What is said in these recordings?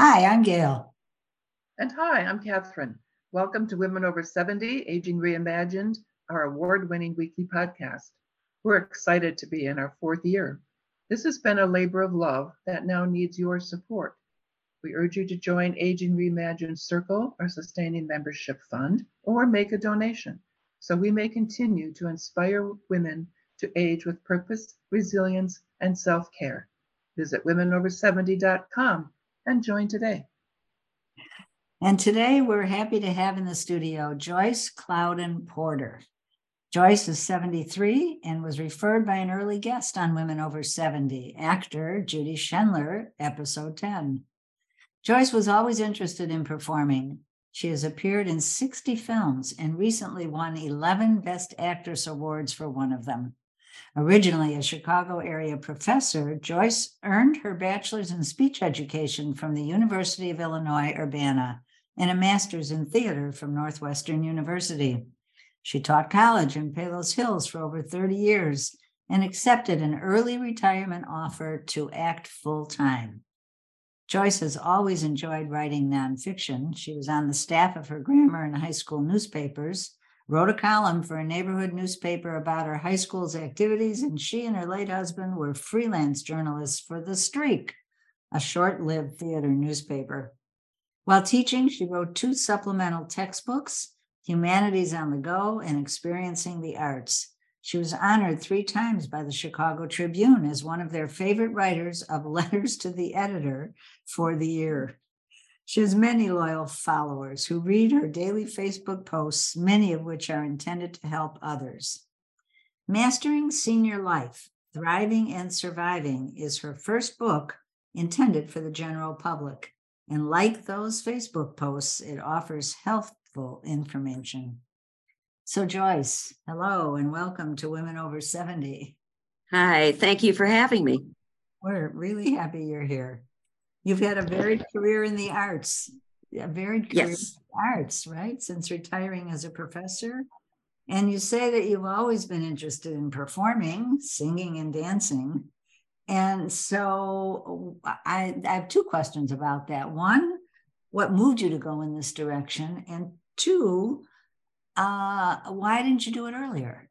Hi, I'm Gail. And hi, I'm Catherine. Welcome to Women Over 70 Aging Reimagined, our award winning weekly podcast. We're excited to be in our fourth year. This has been a labor of love that now needs your support. We urge you to join Aging Reimagined Circle, our sustaining membership fund, or make a donation so we may continue to inspire women to age with purpose, resilience, and self care. Visit womenover70.com and join today. And today we're happy to have in the studio Joyce Klowden Porter. Joyce is 73 and was referred by an early guest on Women Over 70, actor Judy Schendler, episode 10. Joyce was always interested in performing. She has appeared in 60 films and recently won 11 Best Actress awards for one of them. Originally a Chicago area professor, Joyce earned her bachelor's in speech education from the University of Illinois Urbana and a master's in theater from Northwestern University. She taught college in Palos Hills for over 30 years and accepted an early retirement offer to act full time. Joyce has always enjoyed writing nonfiction. She was on the staff of her grammar and high school newspapers wrote a column for a neighborhood newspaper about her high school's activities, and she and her late husband were freelance journalists for The Streak, a short lived theater newspaper. While teaching, she wrote two supplemental textbooks Humanities on the Go and Experiencing the Arts. She was honored three times by the Chicago Tribune as one of their favorite writers of letters to the editor for the year. She has many loyal followers who read her daily Facebook posts, many of which are intended to help others. Mastering Senior Life Thriving and Surviving is her first book intended for the general public. And like those Facebook posts, it offers helpful information. So, Joyce, hello and welcome to Women Over 70. Hi, thank you for having me. We're really happy you're here. You've had a varied career in the arts, a varied career yes. in the arts, right? Since retiring as a professor. And you say that you've always been interested in performing, singing, and dancing. And so I, I have two questions about that. One, what moved you to go in this direction? And two, uh, why didn't you do it earlier?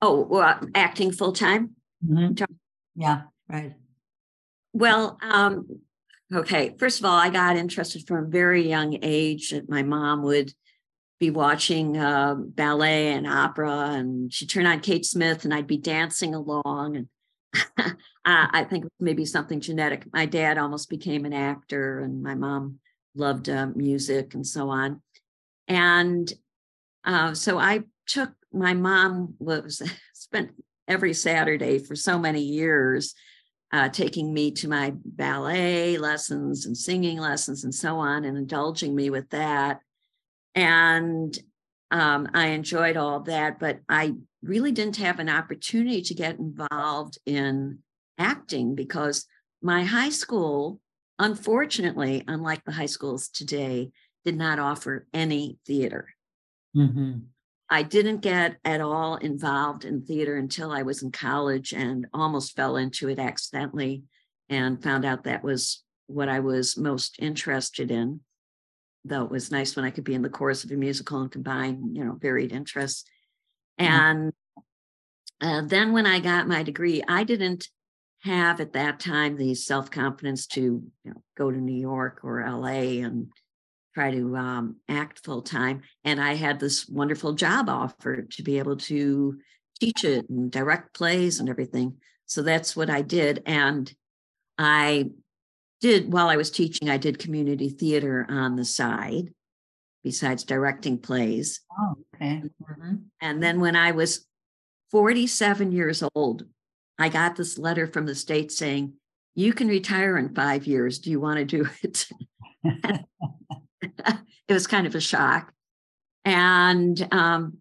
Oh, well, acting full time? mm-hmm. Yeah, right. Well, um, okay. First of all, I got interested from a very young age my mom would be watching uh, ballet and opera, and she'd turn on Kate Smith, and I'd be dancing along. And I, I think maybe something genetic. My dad almost became an actor, and my mom loved uh, music and so on. And uh, so I took my mom was spent every Saturday for so many years uh, taking me to my ballet lessons and singing lessons and so on, and indulging me with that. And um, I enjoyed all that, but I really didn't have an opportunity to get involved in acting because my high school, unfortunately, unlike the high schools today, did not offer any theater. Mm-hmm. I didn't get at all involved in theater until I was in college and almost fell into it accidentally and found out that was what I was most interested in. Though it was nice when I could be in the chorus of a musical and combine, you know, varied interests. And uh, then when I got my degree, I didn't have at that time the self confidence to you know, go to New York or LA and try to um, act full time. And I had this wonderful job offer to be able to teach it and direct plays and everything. So that's what I did. And I did, while I was teaching, I did community theater on the side besides directing plays. Oh, okay. Mm-hmm. And then when I was 47 years old, I got this letter from the state saying, You can retire in five years. Do you want to do it? it was kind of a shock. And um,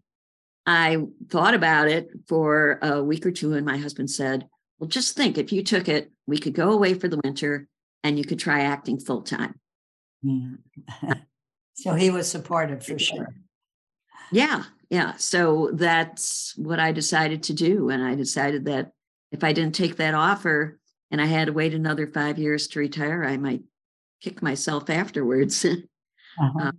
I thought about it for a week or two, and my husband said, Well, just think if you took it, we could go away for the winter and you could try acting full time. Yeah. so he was supportive for sure. Yeah. Yeah. So that's what I decided to do. And I decided that if I didn't take that offer, and I had to wait another five years to retire, I might kick myself afterwards. Uh-huh.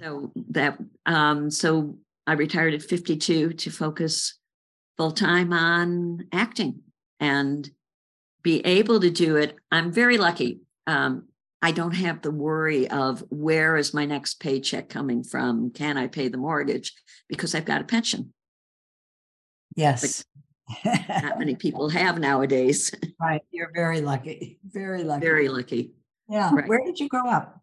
so that um, so I retired at 52 to focus full time on acting and be able to do it. I'm very lucky. Um, I don't have the worry of where is my next paycheck coming from? Can I pay the mortgage? Because I've got a pension. yes. Not many people have nowadays. right. You're very lucky. Very lucky. Very lucky. yeah. right. Where did you grow up?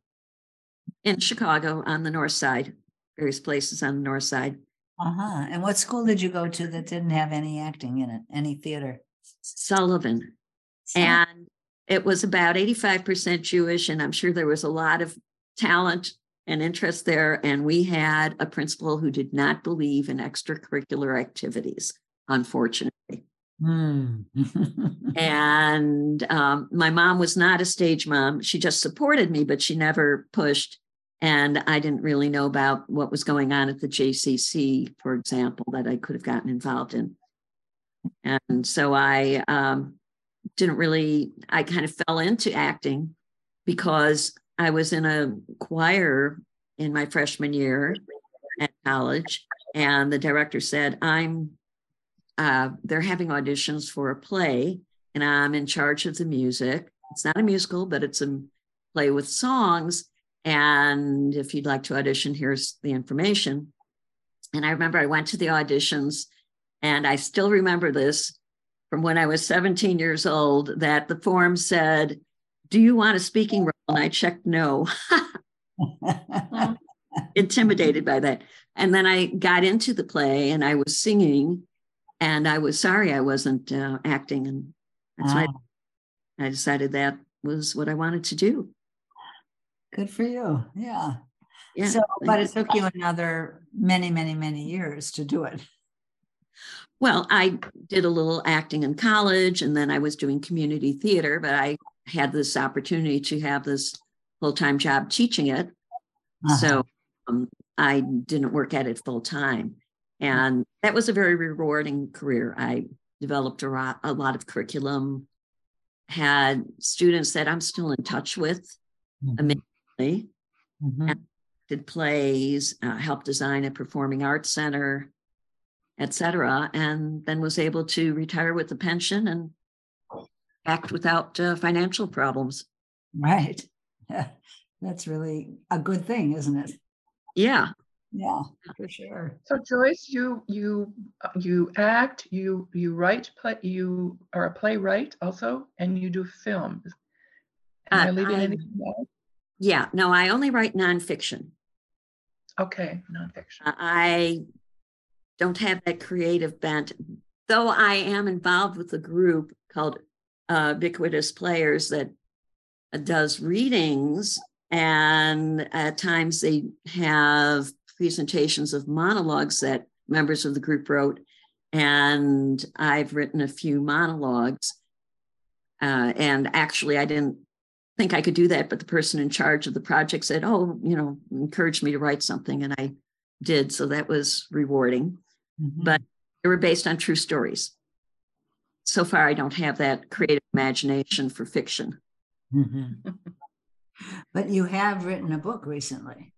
In Chicago on the north side, various places on the north side. Uh-huh. And what school did you go to that didn't have any acting in it, any theater? Sullivan. So- and it was about 85% Jewish, and I'm sure there was a lot of talent and interest there. And we had a principal who did not believe in extracurricular activities, unfortunately. Hmm. And um, my mom was not a stage mom. She just supported me, but she never pushed. And I didn't really know about what was going on at the JCC, for example, that I could have gotten involved in. And so I um, didn't really, I kind of fell into acting because I was in a choir in my freshman year at college. And the director said, I'm, uh, they're having auditions for a play and I'm in charge of the music. It's not a musical, but it's a play with songs. And if you'd like to audition, here's the information. And I remember I went to the auditions, and I still remember this from when I was 17 years old that the form said, Do you want a speaking role? And I checked no, intimidated by that. And then I got into the play and I was singing, and I was sorry I wasn't uh, acting. And that's why Ah, I decided that was what I wanted to do. Good for you. Yeah. Yeah. So, but it took you another many, many, many years to do it. Well, I did a little acting in college and then I was doing community theater, but I had this opportunity to have this full time job teaching it. Uh-huh. So um, I didn't work at it full time. And that was a very rewarding career. I developed a lot, a lot of curriculum, had students that I'm still in touch with, Mhm. amazingly, Mhm. did plays, uh, helped design a performing arts center, et cetera, and then was able to retire with a pension and act without uh, financial problems. Right. That's really a good thing, isn't it? Yeah. Yeah, for sure. So Joyce, you you you act, you you write play, you are a playwright also, and you do film. Am I Uh, leaving I- anything out? Yeah. No, I only write nonfiction. Okay, nonfiction. I don't have that creative bent, though I am involved with a group called uh, Ubiquitous Players that uh, does readings, and at times they have presentations of monologues that members of the group wrote, and I've written a few monologues. Uh, and actually, I didn't think I could do that, but the person in charge of the project said, "Oh, you know, encouraged me to write something," and I did. So that was rewarding. Mhm. But they were based on true stories. So far, I don't have that creative imagination for fiction. Mhm. But you have written a book recently.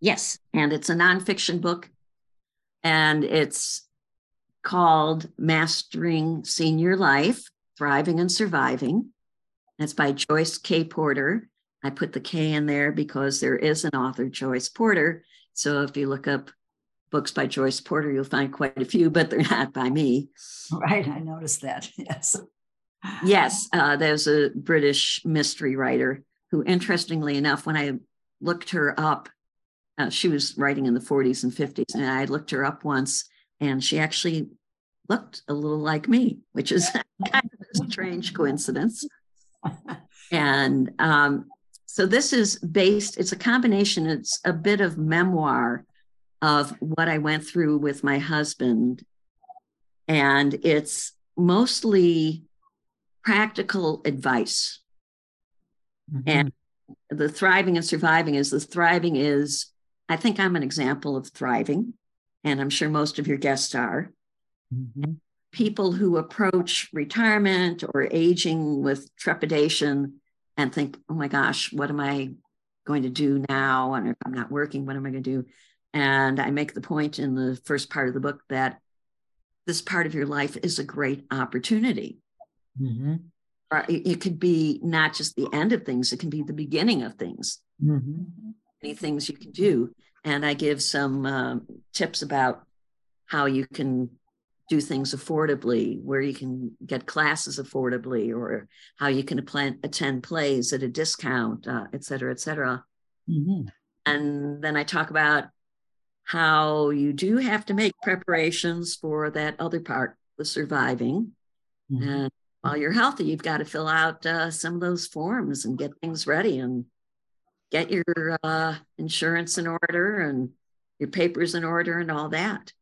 Yes, and it's a nonfiction book, and it's called Mastering Senior Life Thriving and Surviving. It's by Joyce K. Porter. I put the K in there because there is an author, Joyce Porter. So if you look up books by Joyce Porter, you'll find quite a few, but they're not by me. Right. I noticed that. Yes. Yes, uh, there's a British mystery writer who, interestingly enough, when I looked her up, uh, she was writing in the 40s and 50s, and I looked her up once, and she actually looked a little like me, which is kind of a strange coincidence. And um, so this is based, it's a combination, it's a bit of memoir of what I went through with my husband. And it's mostly practical advice. And the thriving and surviving is the thriving is, I think I'm an example of thriving. And I'm sure most of your guests are. Mhm. People who approach retirement or aging with trepidation and think, oh my gosh, what am I going to do now? And if I'm not working, what am I going to do? And I make the point in the first part of the book that this part of your life is a great opportunity. Mm-hmm. It, could be not just the end of things, it can be the beginning of things. Mm-hmm. Many things you can do. And I give some uh, tips about how you can do things affordably, where you can get classes affordably, or how you can attend plays at a discount, uh, et cetera, et cetera. Mm-hmm. And then I talk about how you do have to make preparations for that other part, the surviving. Mm-hmm. And while you're healthy, you've got to fill out uh, some of those forms and get things ready and get your uh, insurance in order and your papers in order and all that.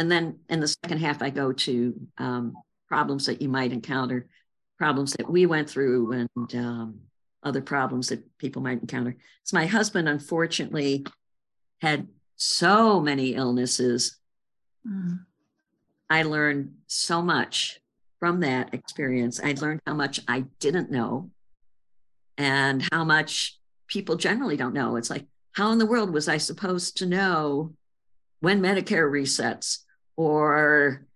And then in the second half, I go to um, problems that you might encounter, problems that we went through, and um, other problems that people might encounter. So my husband, unfortunately, had so many illnesses. Mm. I learned so much from that experience. I learned how much I didn't know and how much people generally don't know. It's like, how in the world was I supposed to know when Medicare resets or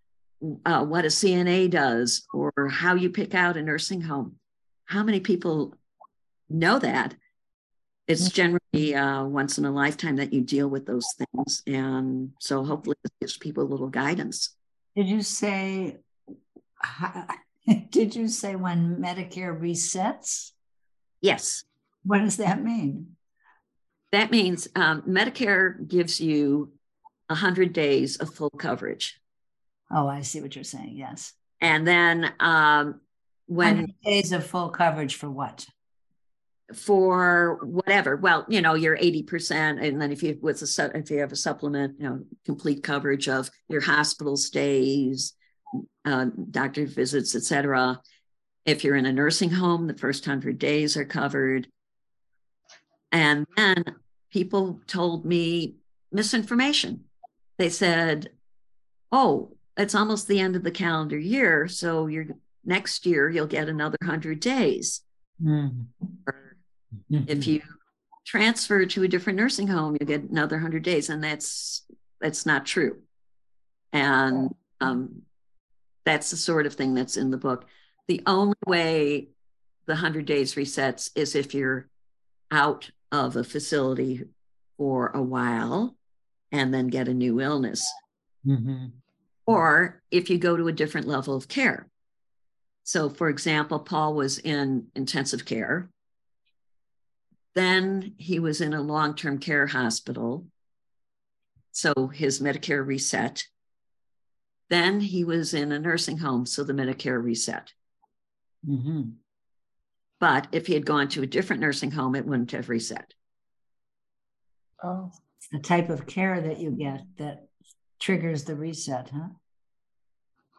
uh, what a CNA does or how you pick out a nursing home? How many people know that? It's generally uh, once in a lifetime that you deal with those things. And so hopefully it gives people a little guidance. Did you say, did you say when Medicare resets? Yes. What does that mean? That means um, Medicare gives you 100 days of full coverage. Oh, I see what you're saying. Yes. And then um, when days of full coverage for what? For whatever. Well, you know, you're 80%. And then if you with a if you have a supplement, you know, complete coverage of your hospital stays, uh, doctor visits, etc. If you're in a nursing home, the first hundred days are covered. And then people told me misinformation. They said, oh, it's almost the end of the calendar year. So you're next year, you'll get another 100 days. Mm-hmm. If you transfer to a different nursing home, you get another 100 days. And that's that's not true. And um, that's the sort of thing that's in the book. The only way the 100 days resets is if you're out of a facility for a while and then get a new illness. Mm-hmm. Or if you go to a different level of care. So, for example, Paul was in intensive care. Then he was in a long term care hospital. So his Medicare reset. Then he was in a nursing home. So the Medicare reset. Mm-hmm. But if he had gone to a different nursing home, it wouldn't have reset. Oh the type of care that you get that triggers the reset, huh?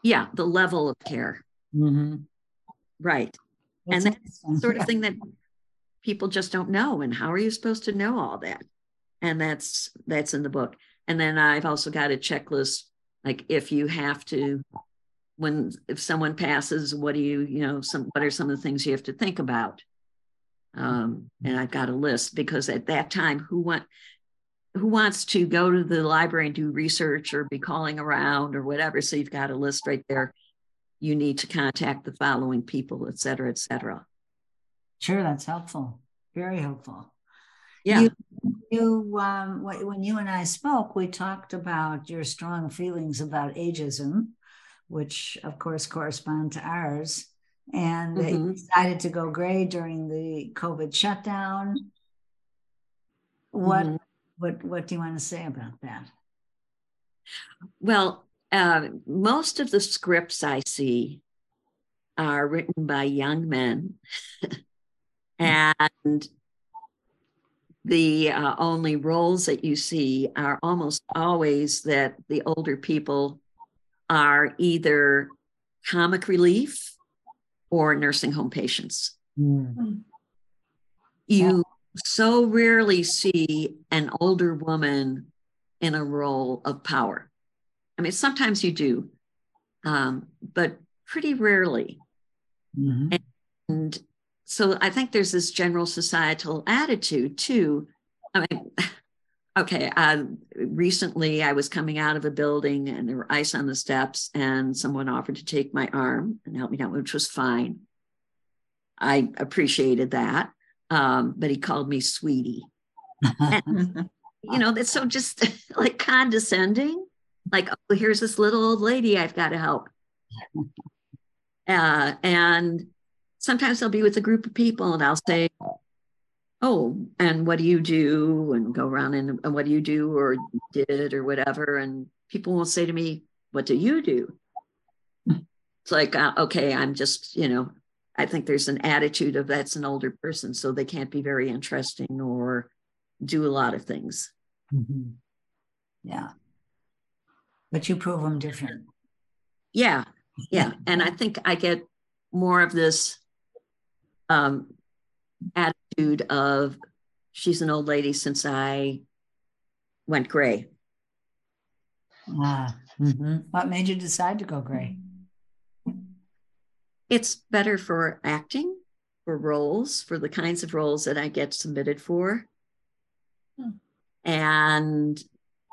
Yeah, the level of care. Mm-hmm. Right. That's and that's the sort of thing that people just don't know. And how are you supposed to know all that? And that's that's in the book. And then I've also got a checklist, like if you have to, when if someone passes, what do you, you know, some what are some of the things you have to think about? Um, and I've got a list because at that time, who want who wants to go to the library and do research or be calling around or whatever. So you've got a list right there. You need to contact the following people, et cetera, et cetera. Sure, that's helpful. Very helpful. Yeah. You, you um, when you and I spoke, we talked about your strong feelings about ageism, which of course correspond to ours. And mm-hmm. decided to go gray during the COVID shutdown. What mm-hmm what what do you want to say about that? Well, uh, most of the scripts I see are written by young men, and the uh, only roles that you see are almost always that the older people are either comic relief or nursing home patients. Mm. You so rarely see an older woman in a role of power. I mean, sometimes you do, um, but pretty rarely. Mhm. And so I think there's this general societal attitude too. I mean, okay, uh, recently I was coming out of a building and there were ice on the steps, and someone offered to take my arm and help me down, which was fine. I appreciated that. Um, but he called me sweetie. You know, that's so just like condescending. Like, oh, here's this little old lady I've got to help. Uh, and sometimes I'll be with a group of people and I'll say, Oh, and what do you do? And go around and, and what do you do or did or whatever. And people will say to me, What do you do? It's like, uh, okay, I'm just, you know, I think there's an attitude of that's an older person, so they can't be very interesting or do a lot of things. Mhm. Yeah. But you prove them different. Yeah, yeah. And I think I get more of this um, attitude of she's an old lady since I went gray. Ah, mhm. What made you decide to go gray? It's better for acting, for roles, for the kinds of roles that I get submitted for. Hmm. And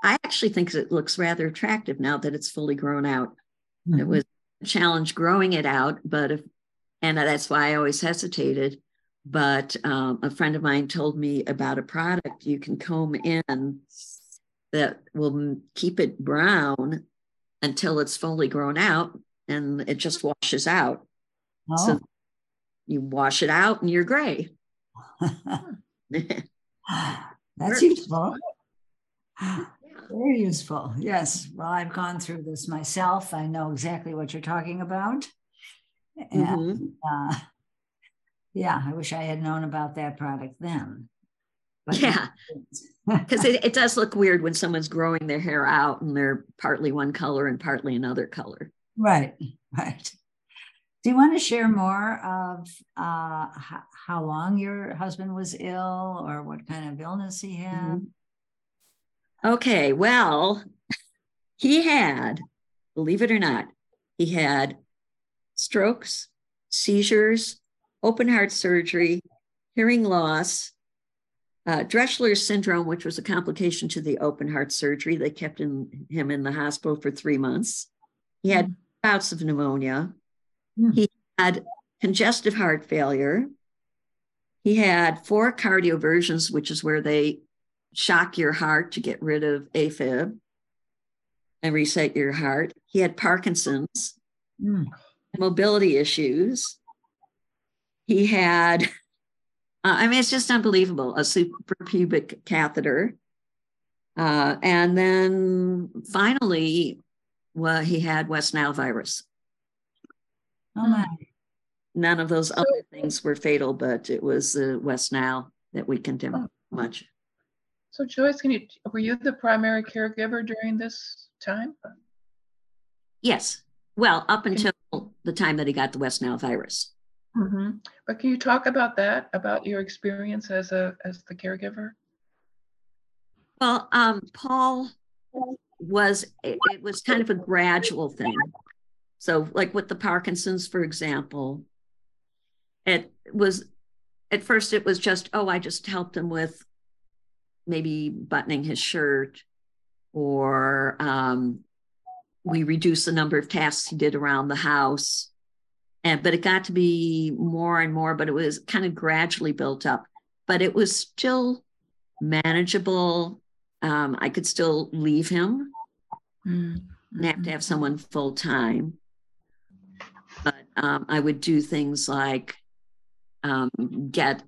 I actually think it looks rather attractive now that it's fully grown out. It Mhm. was a challenge growing it out, but if, and that's why I always hesitated. But um, a friend of mine told me about a product you can comb in that will keep it brown until it's fully grown out and it just washes out. Oh, So you wash it out and you're gray. that's useful. Very useful. Yes. Well, I've gone through this myself. I know exactly what you're talking about. And Mhm. uh, yeah, I wish I had known about that product then. But Yeah, because it, it does look weird when someone's growing their hair out and they're partly one color and partly another color. right, right. Do you want to share more of uh, how, how long your husband was ill or what kind of illness he had? Okay, well, he had, believe it or not, he had strokes, seizures, open heart surgery, hearing loss, uh, Dressler's syndrome, which was a complication to the open heart surgery. They kept in, him in the hospital for three months. He had bouts of pneumonia. He had congestive heart failure. He had four cardioversions, which is where they shock your heart to get rid of AFib and reset your heart. He had Parkinson's, Mm. mobility issues. He had, uh, I mean, it's just unbelievable, a suprapubic catheter. Uh, and then finally, well, he had West Nile virus. Oh my. None of those other things were fatal, but it was the West Nile that we him Oh. much. So Joyce, can you, were you the primary caregiver during this time? Yes. Well, up until the time that he got the West Nile virus. Mhm. But can you talk about that, about your experience as a, as the caregiver? Well, um, Paul was, it, it was kind of a gradual thing. So, like with the Parkinson's, for example, it was at first it was just, oh, I just helped him with maybe buttoning his shirt or um, we reduced the number of tasks he did around the house. And but it got to be more and more, but it was kind of gradually built up. But it was still manageable. Um, I could still leave him and have to have someone full time. But um, I would do things like um, get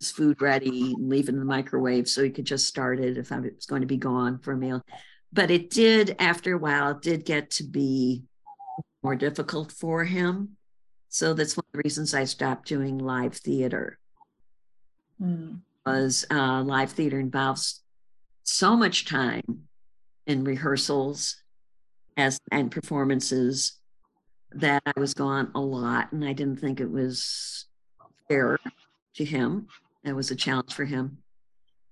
his food ready, leave it in the microwave so he could just start it if I was going to be gone for a meal. But it did, after a while, it did get to be more difficult for him. So that's one of the reasons I stopped doing live theater Mm. was uh, live theater involves so much time in rehearsals as and performances that I was gone a lot, and I didn't think it was fair to him. It was a challenge for him,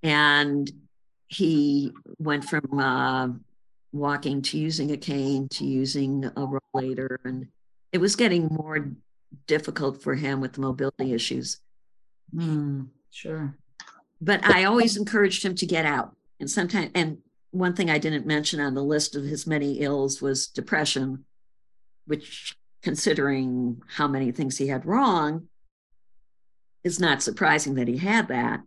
and he went from uh, walking to using a cane to using a rollator. And it was getting more difficult for him with the mobility issues. Mm, sure. But I always encouraged him to get out. And sometimes, and one thing I didn't mention on the list of his many ills was depression, which, considering how many things he had wrong, is not surprising that he had that.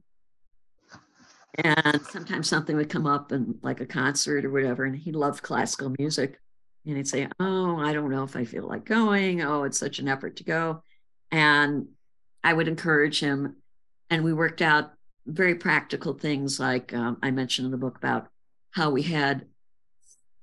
And sometimes something would come up and like a concert or whatever, and he loved classical music. And he'd say, Oh, I don't know if I feel like going. Oh, it's such an effort to go. And I would encourage him. And we worked out very practical things like um, I mentioned in the book about how we had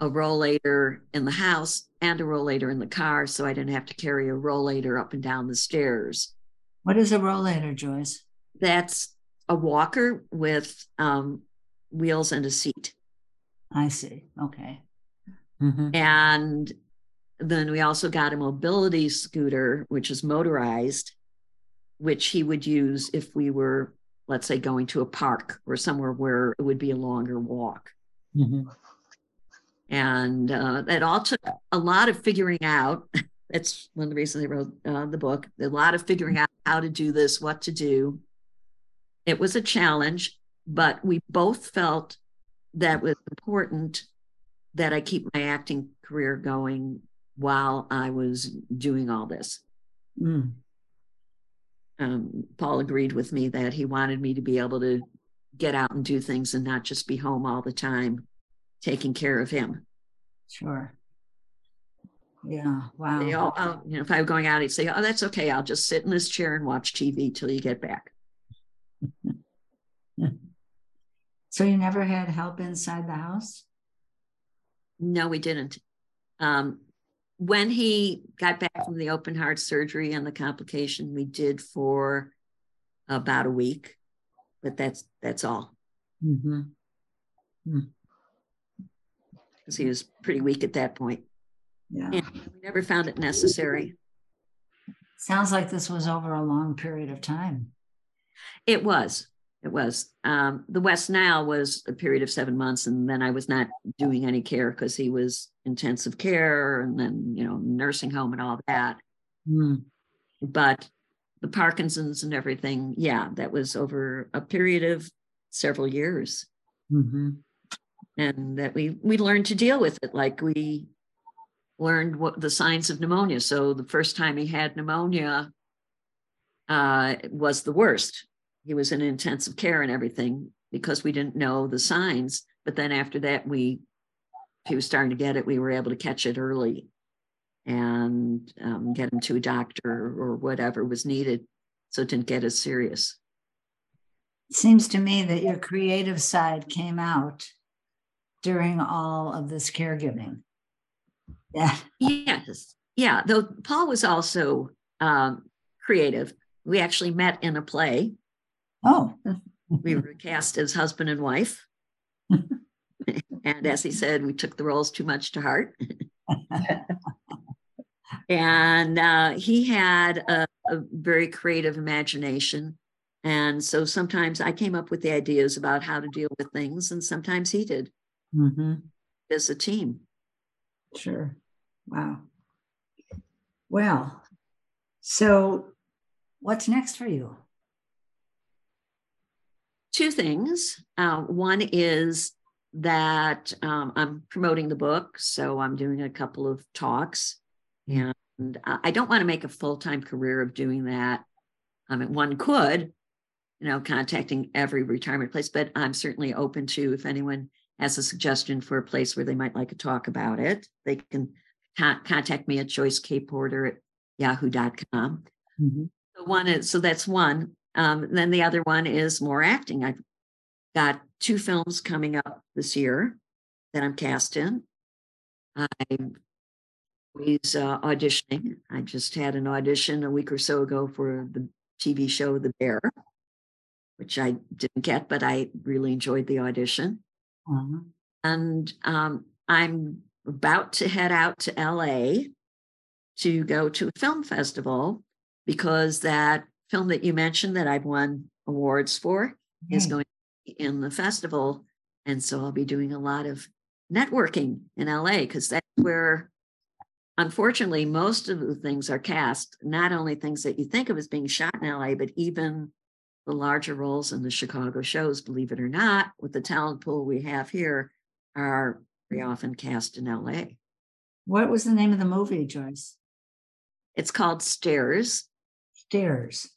a rollator in the house and a rollator in the car. So I didn't have to carry a rollator up and down the stairs. What is a rollator, Joyce? That's a walker with um, wheels and a seat. I see. Okay. Mm-hmm. And then we also got a mobility scooter, which is motorized, which he would use if we were, let's say, going to a park or somewhere where it would be a longer walk. Mm-hmm. And uh, that all took a lot of figuring out. That's one of the reasons I wrote uh, the book. A lot of figuring out how to do this, what to do. It was a challenge, but we both felt that was important that I keep my acting career going while I was doing all this. Mm. Um, Paul agreed with me that he wanted me to be able to get out and do things and not just be home all the time taking care of him. Sure. Yeah. Wow. They all, oh, you know, if I were going out, he'd say, "Oh, that's okay. I'll just sit in this chair and watch TV till you get back." so you never had help inside the house? No, we didn't. Um, when he got back from the open heart surgery and the complication, we did for about a week, but that's that's all. Mm-hmm. Mm. Because he was pretty weak at that point. Yeah. And we never found it necessary. Sounds like this was over a long period of time. It was. It was. Um, the West Nile was a period of seven months, and then I was not doing any care because he was intensive care and then, you know, nursing home and all that. Mm. But the Parkinson's and everything, yeah, that was over a period of several years. Mm-hmm. And that we we learned to deal with it like we learned what the signs of pneumonia. So the first time he had pneumonia uh, was the worst. He was in intensive care and everything because we didn't know the signs. But then after that, we, he was starting to get it, we were able to catch it early and um, get him to a doctor or whatever was needed so it didn't get as serious. It seems to me that your creative side came out during all of this caregiving. Yeah. Yes. Yeah. Though Paul was also um, creative. We actually met in a play. Oh. we were cast as husband and wife. and as he said, we took the roles too much to heart. and uh, he had a, a, very creative imagination. And so sometimes I came up with the ideas about how to deal with things, and sometimes he did mm-hmm. as a team. Sure. Wow. Well, so what's next for you? Two things. Uh, one is that um, I'm promoting the book, so I'm doing a couple of talks, and I don't want to make a full time career of doing that. I mean, one could, you know, contacting every retirement place, but I'm certainly open to if anyone has a suggestion for a place where they might like to talk about it, they can con- contact me at Joyce K. Porter at yahoo.com. Mm-hmm. So one is so that's one. Um, then the other one is more acting. I've got two films coming up this year that I'm cast in. I'm always uh, auditioning. I just had an audition a week or so ago for the TV show The Bear, which I didn't get, but I really enjoyed the audition. Uh-huh. And um, I'm about to head out to LA to go to a film festival because that film that you mentioned that I've won awards for is going in the festival. And so I'll be doing a lot of networking in LA because that's where unfortunately most of the things are cast, not only things that you think of as being shot in LA, but even the larger roles in the Chicago shows, believe it or not, with the talent pool we have here, are very often cast in LA. What was the name of the movie, Joyce? It's called Stairs. Stairs.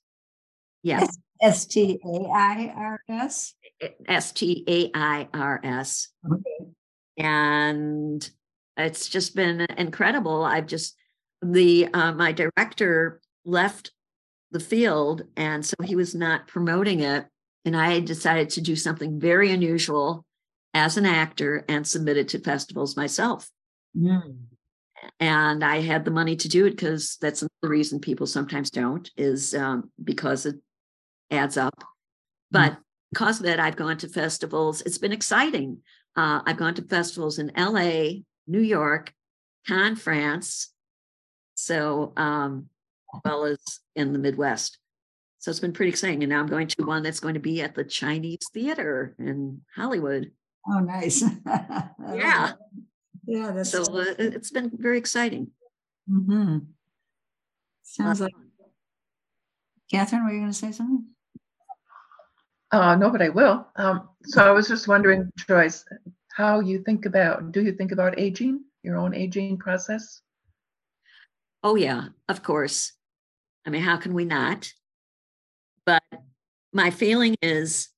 Yes. S T A I R S. S T A I R S. Okay. And it's just been incredible. I've just, the, uh, my director left the field. And so he was not promoting it. And I decided to do something very unusual as an actor and submit it to festivals myself. Mm. And I had the money to do it because that's the reason people sometimes don't, is um, because it adds up. But because of that, I've gone to festivals. It's been exciting. Uh, I've gone to festivals in LA, New York, Cannes, France. So, um, well as in the Midwest. So it's been pretty exciting. And now I'm going to one that's going to be at the Chinese Theater in Hollywood. Oh, nice. Yeah. Yeah, that's So uh, it- it's been very exciting. hmm Sounds Uh, like Catherine, were you going to say something? Uh, no, but I will. Um, so I was just wondering, Joyce, how you think about, do you think about aging, your own aging process? Oh, yeah, of course. I mean, how can we not? But my feeling is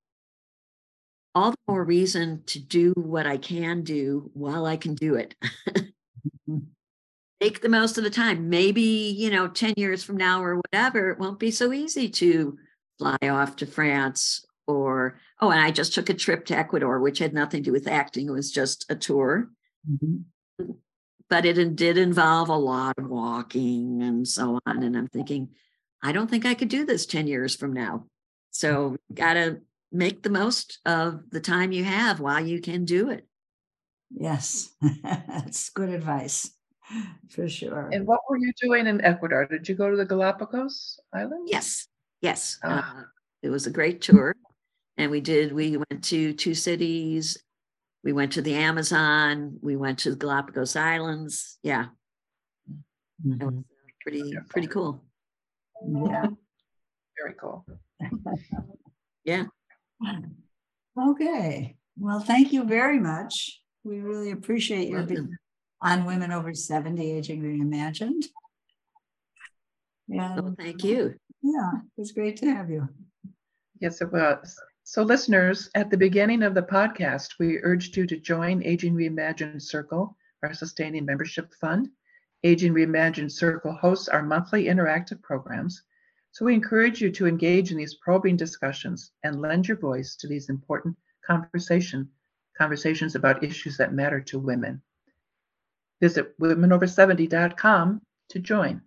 all the more reason to do what I can do while I can do it. Make the most of the time. Maybe, you know, 10 years from now or whatever, it won't be so easy to fly off to France or, oh, and I just took a trip to Ecuador, which had nothing to do with acting. It was just a tour. Mhm. But it did involve a lot of walking and so on. And I'm thinking, I don't think I could do this 10 years from now. So got to make the most of the time you have while you can do it. Yes, that's good advice for sure. And what were you doing in Ecuador? Did you go to the Galapagos Islands? Yes, yes. Ah. Uh, it was a great tour. And we did, we went to two cities. We went to the Amazon. We went to the Galapagos Islands. Yeah, it was Mhm. pretty, pretty cool. Yeah. Very cool. Yeah. Okay, well, thank you very much. We really appreciate your being on Women Over 70 Aging Reimagined. Yeah. Well, And thank you. yeah, it was great to have you. Yes, it was. So, listeners, at the beginning of the podcast, we urged you to join Aging Reimagined Circle, our sustaining membership fund. Aging Reimagined Circle hosts our monthly interactive programs. So, we encourage you to engage in these probing discussions and lend your voice to these important conversation conversations about issues that matter to women. Visit womenover70.com to join.